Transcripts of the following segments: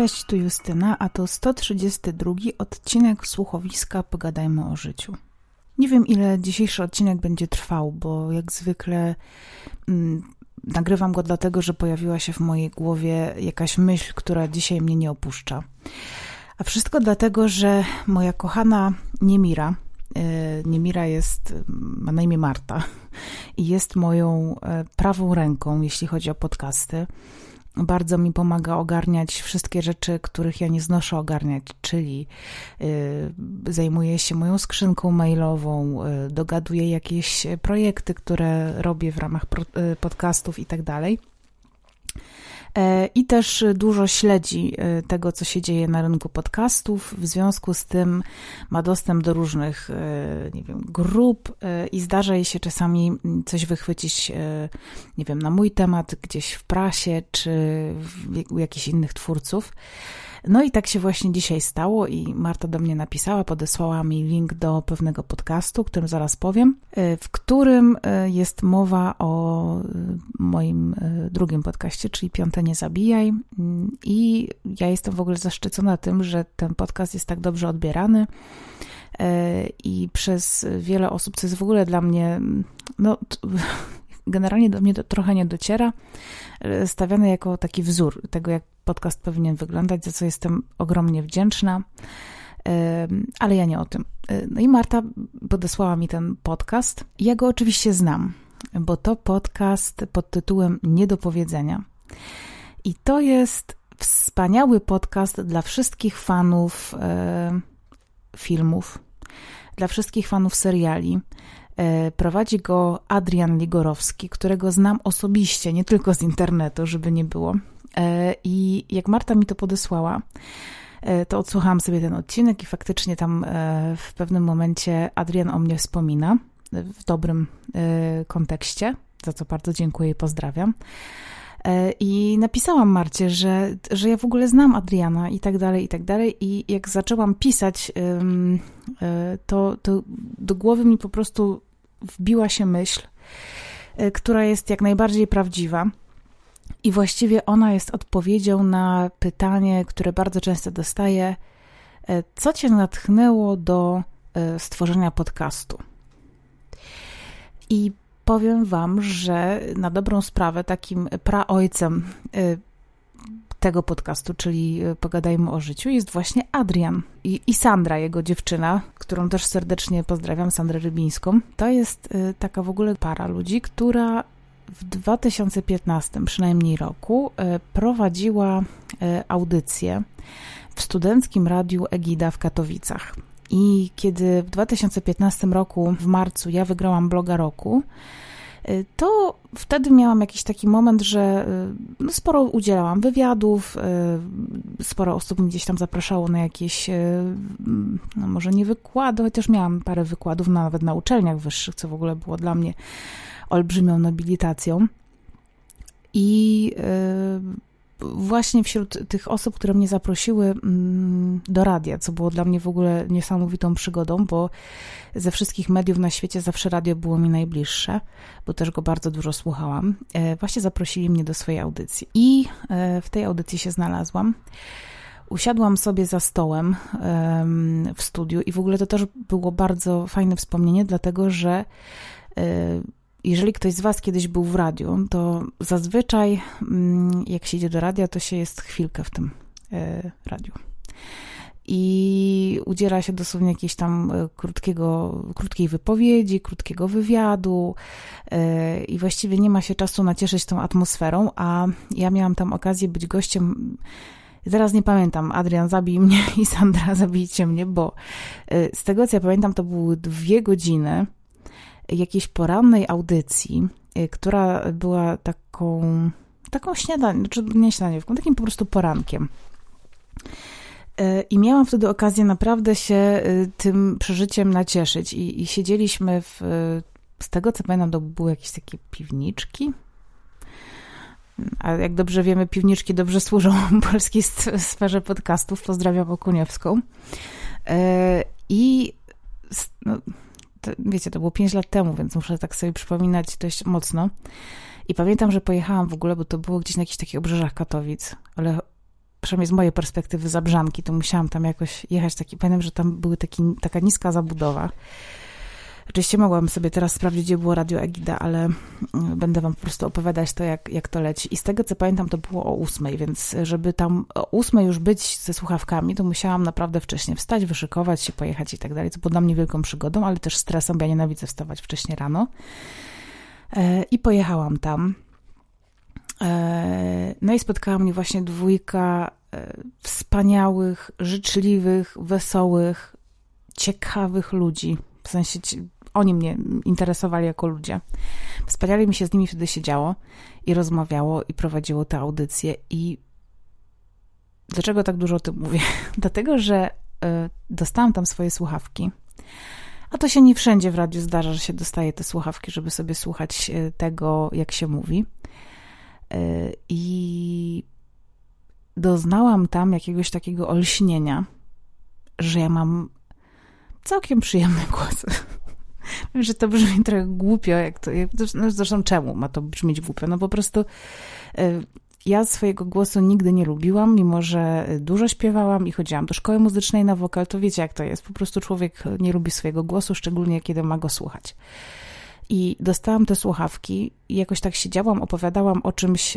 Cześć, tu Justyna, a to 132 odcinek słuchowiska Pogadajmy o życiu. Nie wiem, ile dzisiejszy odcinek będzie trwał, bo jak zwykle mm, nagrywam go dlatego, że pojawiła się w mojej głowie jakaś myśl, która dzisiaj mnie nie opuszcza. A wszystko dlatego, że moja kochana Niemira, yy, Niemira jest, ma na imię Marta i jest moją e, prawą ręką, jeśli chodzi o podcasty bardzo mi pomaga ogarniać wszystkie rzeczy, których ja nie znoszę ogarniać, czyli y, zajmuję się moją skrzynką mailową, y, dogaduję jakieś projekty, które robię w ramach y, podcastów i tak dalej. E, i też dużo śledzi e, tego, co się dzieje na rynku podcastów. W związku z tym ma dostęp do różnych, e, nie wiem, grup i zdarza jej się czasami coś wychwycić, nie wiem, na mój temat gdzieś w prasie czy u jakichś innych twórców. No i tak się właśnie dzisiaj stało i Marta do mnie napisała, podesłała mi link do pewnego podcastu, którym zaraz powiem, e, w którym e, jest mowa o e, moim drugim podcaście, czyli Piąte Nie Zabijaj. Mm, i ja jestem w ogóle zaszczycona tym, że ten podcast jest tak dobrze odbierany i przez wiele osób, co jest w ogóle dla mnie, no generalnie do mnie to trochę nie dociera, stawiany jako taki wzór tego, jak podcast powinien wyglądać, za co jestem ogromnie wdzięczna. Ale ja nie o tym. E, no i Marta podesłała mi ten podcast. Ja go oczywiście znam, bo to podcast pod tytułem Nie do powiedzenia. I to jest wspaniały podcast dla wszystkich fanów e, filmów, dla wszystkich fanów seriali. E, prowadzi go Adrian Ligorowski, którego znam osobiście, nie tylko z internetu, żeby nie było. E, I jak Marta mi to podesłała, e, to odsłuchałam sobie ten odcinek i faktycznie tam w pewnym momencie Adrian o mnie wspomina w dobrym kontekście, za co bardzo dziękuję i pozdrawiam. I napisałam Marcie, że, że ja w ogóle znam Adriana i tak dalej, i tak dalej. I jak zaczęłam pisać, to, to do głowy mi po prostu wbiła się myśl, która jest jak najbardziej prawdziwa. I właściwie ona jest odpowiedzią na pytanie, które bardzo często dostaję: e, co cię natchnęło do e, stworzenia podcastu? I powiem Wam, że na dobrą sprawę takim praojcem e, tego podcastu, czyli Pogadajmy o życiu, jest właśnie Adrian i, i Sandra, jego dziewczyna, którą też serdecznie pozdrawiam, Sandrę Rybińską. To jest taka w ogóle para ludzi, która w 2015 przynajmniej roku e, prowadziła e, audycję w studenckim radiu Egida w Katowicach. I kiedy w 2015 roku, w marcu, ja wygrałam bloga roku, e, to wtedy miałam jakiś taki moment, że no sporo udzielałam wywiadów, sporo osób gdzieś tam zapraszało na jakieś, no może nie wykłady, chociaż miałam parę wykładów nawet na uczelniach wyższych, co w ogóle było dla mnie olbrzymią nobilitacją. I y, właśnie wśród tych osób, które mnie zaprosiły mm, do radia, co było dla mnie w ogóle niesamowitą przygodą, bo ze wszystkich mediów na świecie zawsze radio było mi najbliższe, bo też go bardzo dużo słuchałam. E, właśnie zaprosili mnie do swojej audycji i e, w tej audycji się znalazłam. Usiadłam sobie za stołem w studiu i w ogóle to też było bardzo fajne wspomnienie, dlatego że e, jeżeli ktoś z Was kiedyś był w radiu, to zazwyczaj mm, jak się idzie do radia, to się jest chwilkę w tym e, radiu. I udziela się dosłownie jakiejś tam e, krótkiego, krótkiej wypowiedzi, krótkiego wywiadu, e, i właściwie nie ma się czasu nacieszyć tą atmosferą. A ja miałam tam okazję być gościem. Zaraz nie pamiętam, Adrian zabij mnie i Sandra zabijcie mnie, bo z tego co ja pamiętam, to były dwie godziny jakiejś porannej audycji, y, która była taką, taką śniadanią, czy nie śniadaniówką, takim po prostu porankiem. Y, I miałam wtedy okazję naprawdę się y, tym przeżyciem nacieszyć. I, i siedzieliśmy w, z tego co pamiętam, to były jakieś takie piwniczki. A jak dobrze wiemy, piwniczki dobrze służą polskiej sferze podcastów. Pozdrawiam Okuniewską. I no, wiecie, to było 5 lat temu, więc muszę tak sobie przypominać dość mocno. I pamiętam, że pojechałam w ogóle, bo to było gdzieś na jakichś takich obrzeżach Katowic, ale przynajmniej z mojej perspektywy, Zabrzanki, to musiałam tam jakoś jechać. Taki, pamiętam, że tam były taki, taka niska zabudowa. Oczywiście mogłam sobie teraz sprawdzić, gdzie było Radio Egida, ale mm, będę wam po prostu opowiadać to, jak, jak to leci. I z tego, co pamiętam, to było o ósmej, więc żeby tam o ósmej już być ze słuchawkami, to musiałam naprawdę wcześniej wstać, wyszykować się, pojechać i tak dalej, co było dla mnie wielką przygodą, ale też stresem, bo ja nienawidzę wstawać wcześnie rano. E, I pojechałam tam. E, no i spotkała mnie właśnie dwójka e, wspaniałych, życzliwych, wesołych, ciekawych ludzi. W sensie oni mnie interesowali jako ludzie. Wspaniale mi się z nimi wtedy siedziało i rozmawiało i prowadziło te audycje. I dlaczego tak dużo o tym mówię? Dlatego, że dostałam tam swoje słuchawki. A to się nie wszędzie w radiu zdarza, że się dostaje te słuchawki, żeby sobie słuchać tego, jak się mówi. Y, I doznałam tam jakiegoś takiego olśnienia, że ja mam całkiem przyjemny głos. Wiem, że to brzmi trochę głupio, jak to, jak, no zresztą czemu ma to brzmieć głupio? No po prostu y, ja swojego głosu nigdy nie lubiłam, mimo że dużo śpiewałam i chodziłam do szkoły muzycznej na wokal, to wiecie jak to jest. Po prostu człowiek nie lubi swojego głosu, szczególnie kiedy ma go słuchać. I dostałam te słuchawki i jakoś tak siedziałam, opowiadałam o czymś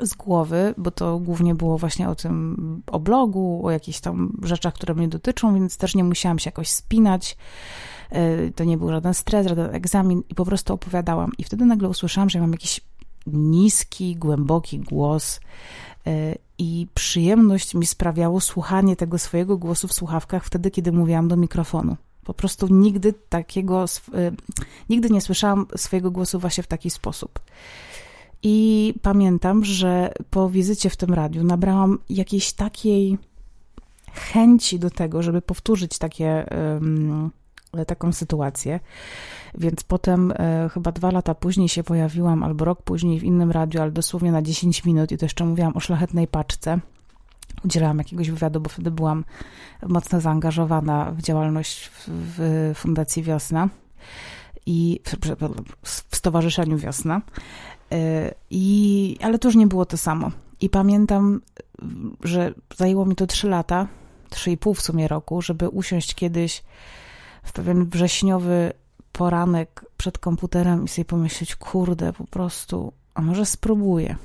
z głowy, bo to głównie było właśnie o tym, o blogu, o jakichś tam rzeczach, które mnie dotyczą, więc też nie musiałam się jakoś spinać. E, to nie był żaden stres, żaden egzamin i po prostu opowiadałam. I wtedy nagle usłyszałam, że mam jakiś niski, głęboki głos e, i przyjemność mi sprawiało słuchanie tego swojego głosu w słuchawkach wtedy, kiedy mówiłam do mikrofonu. Po prostu nigdy takiego, y, nigdy nie słyszałam swojego głosu właśnie w taki sposób. I pamiętam, że po wizycie w tym radiu nabrałam jakiejś takiej chęci do tego, żeby powtórzyć takie, taką sytuację. Więc potem e, chyba dwa lata później się pojawiłam, albo rok później w innym radiu, ale dosłownie na 10 minut i to jeszcze mówiłam o szlachetnej paczce udzielałam jakiegoś wywiadu, bo wtedy byłam mocno zaangażowana w działalność w, w Fundacji Wiosna i w Stowarzyszeniu Wiosna. E, I, ale to już nie było to samo. I pamiętam, że zajęło mi to trzy lata, trzy i pół w sumie roku, żeby usiąść kiedyś w pewien wrześniowy poranek przed komputerem i sobie pomyśleć, kurde, po prostu, a może spróbuję.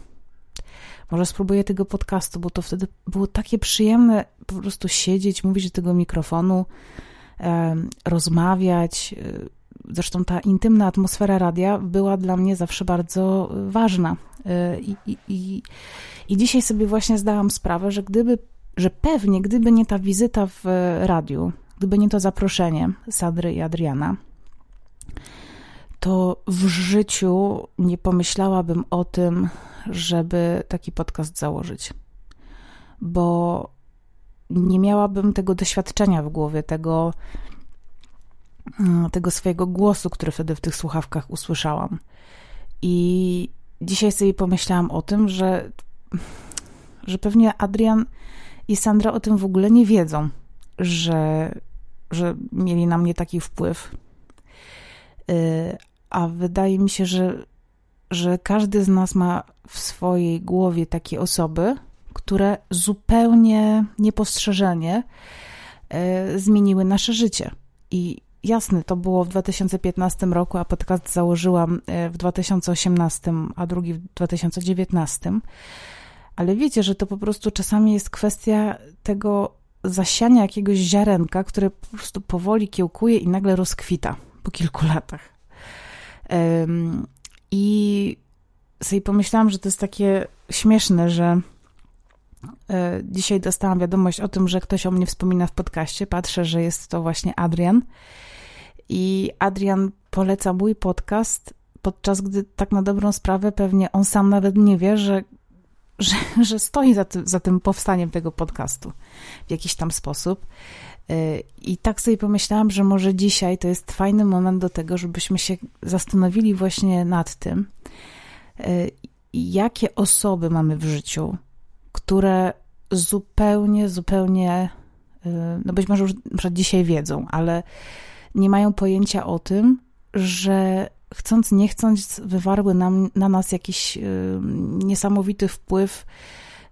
Może spróbuję tego podcastu, bo to wtedy było takie przyjemne po prostu siedzieć, mówić do tego mikrofonu, rozmawiać. Zresztą ta intymna atmosfera radia była dla mnie zawsze bardzo ważna. E, I, i, i, i dzisiaj sobie właśnie zdałam sprawę, że gdyby, że pewnie gdyby nie ta wizyta w radiu, gdyby nie to zaproszenie Sadry i Adriana, to w życiu nie pomyślałabym o tym, żeby taki podcast założyć, bo nie miałabym tego doświadczenia w głowie, tego, mm, tego swojego głosu, który wtedy w tych słuchawkach usłyszałam. I dzisiaj sobie pomyślałam o tym, że, że pewnie Adrian i Sandra o tym w ogóle nie wiedzą, że, że mieli na mnie taki wpływ. Y, a wydaje mi się, że że każdy z nas ma w swojej głowie takie osoby, które zupełnie niepostrzeżenie e, zmieniły nasze życie. I jasne, to było w 2015 roku, a podcast założyłam e, w 2018, a drugi w 2019. Ale wiecie, że to po prostu czasami jest kwestia tego zasiania jakiegoś ziarenka, które po prostu powoli kiełkuje i nagle rozkwita po kilku latach. I sobie pomyślałam, że to jest takie śmieszne, że e, dzisiaj dostałam wiadomość o tym, że ktoś o mnie wspomina w podcaście. Patrzę, że jest to właśnie Adrian. I Adrian poleca mój podcast, podczas gdy tak na dobrą sprawę pewnie on sam nawet nie wie, że, że, że stoi za tym, za tym powstaniem tego podcastu w jakiś tam sposób. I tak sobie pomyślałam, że może dzisiaj to jest fajny moment do tego, żebyśmy się zastanowili właśnie nad tym, y, jakie osoby mamy w życiu, które zupełnie, zupełnie, y, no być może już dzisiaj wiedzą, ale nie mają pojęcia o tym, że chcąc, nie chcąc, wywarły na nas jakiś y, niesamowity wpływ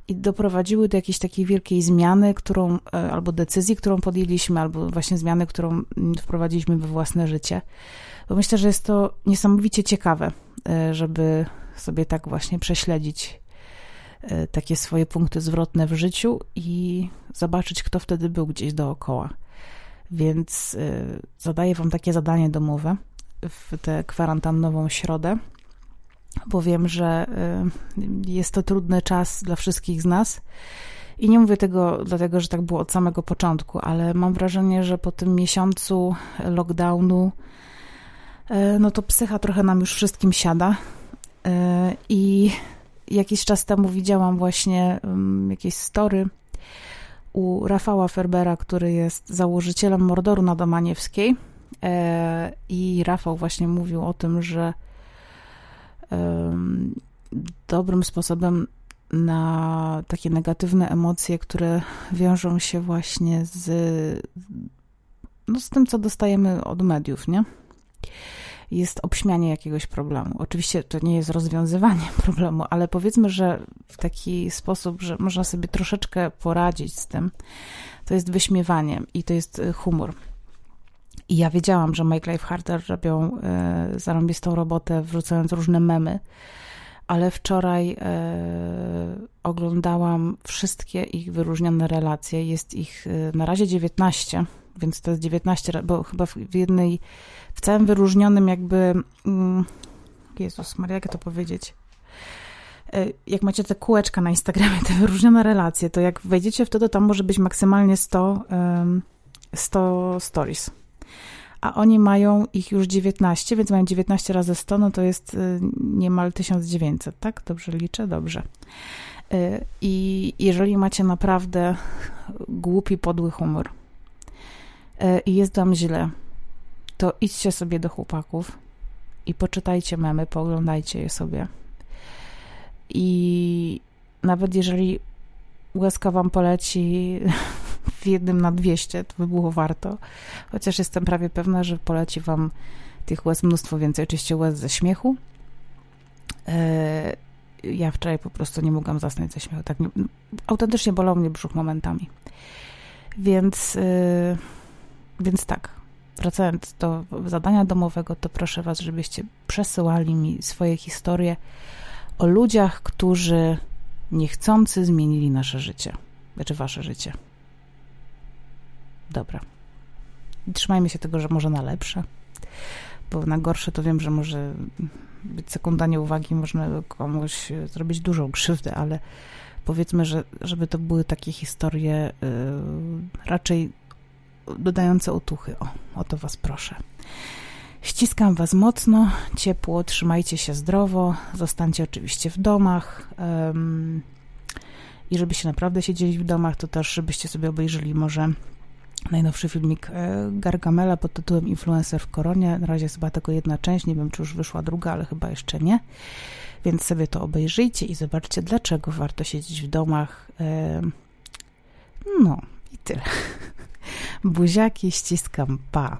i doprowadziły do jakiejś takiej wielkiej zmiany, którą, e, albo decyzji, którą podjęliśmy, albo właśnie zmiany, którą wprowadziliśmy we własne życie. Bo myślę, że jest to niesamowicie ciekawe, e, żeby sobie tak właśnie prześledzić e, takie swoje punkty zwrotne w życiu i zobaczyć, kto wtedy był gdzieś dookoła. Więc zadaję Wam takie zadanie domowe w tę kwarantannową środę bo wiem, że y, jest to trudny czas dla wszystkich z nas. I nie mówię tego dlatego, że tak było od samego początku, ale mam wrażenie, że po tym miesiącu lockdownu, y, no to psycha trochę nam już wszystkim siada. Y, I jakiś czas temu widziałam właśnie jakieś story u Rafała Ferbera, który jest założycielem Mordoru na Domaniewskiej. I Rafał właśnie mówił o tym, że dobrym sposobem na takie negatywne emocje, które wiążą się właśnie z, no, z tym, co dostajemy od mediów, nie? Jest obśmianie jakiegoś problemu. Oczywiście to nie jest rozwiązywanie problemu, ale powiedzmy, że w taki sposób, że można sobie troszeczkę poradzić z tym, to jest wyśmiewanie i to jest humor. I ja wiedziałam, że Make Life Harder robią e, zarąbistą robotę, wrzucając różne memy, ale wczoraj e, oglądałam wszystkie ich wyróżnione relacje. Jest ich e, na razie 19, więc to jest 19, bo chyba w jednej, w całym wyróżnionym jakby, mm, Jezus Maria, jak to powiedzieć? Jak macie te kółeczka na Instagramie, te wyróżnione relacje, to jak wejdziecie w to, to tam może być maksymalnie 100, 100 stories a oni mają ich już 19, więc mają 19 razy 100, no to jest y, niemal 1900, tak? Dobrze liczę? Dobrze. Y, I jeżeli macie naprawdę głupi, podły humor y, i jest wam źle, to idźcie sobie do chłopaków i poczytajcie memy, pooglądajcie je sobie. I nawet jeżeli łezka wam poleci w jednym na 200, to by było warto. Chociaż jestem prawie pewna, że poleci wam tych łez mnóstwo więcej. Oczywiście łez ze śmiechu. E, ja wczoraj po prostu nie mogłam zasnąć ze śmiechu. Tak, autentycznie bolał mnie brzuch momentami. Więc, e, więc tak, wracając do zadania domowego, to proszę Was, żebyście przesyłali mi swoje historie o ludziach, którzy niechcący zmienili nasze życie, znaczy Wasze życie. Dobra. Trzymajmy się tego, że może na lepsze, bo na gorsze to wiem, że może być sekunda nieuwagi, można komuś zrobić dużą krzywdę, ale powiedzmy, że żeby to były takie historie yy, raczej dodające otuchy. O, o to was proszę. Ściskam was mocno, ciepło, trzymajcie się zdrowo, zostańcie oczywiście w domach. Um, I żebyście naprawdę siedzieli w domach, to też żebyście sobie obejrzeli może najnowszy filmik e, Gargamela pod tytułem Influencer w koronie. Na razie jest chyba tylko jedna część, nie wiem czy już wyszła druga, ale chyba jeszcze nie. Więc sobie to obejrzyjcie i zobaczcie, dlaczego warto siedzieć w domach. E, no i tyle. Buziaki ściskam, pa.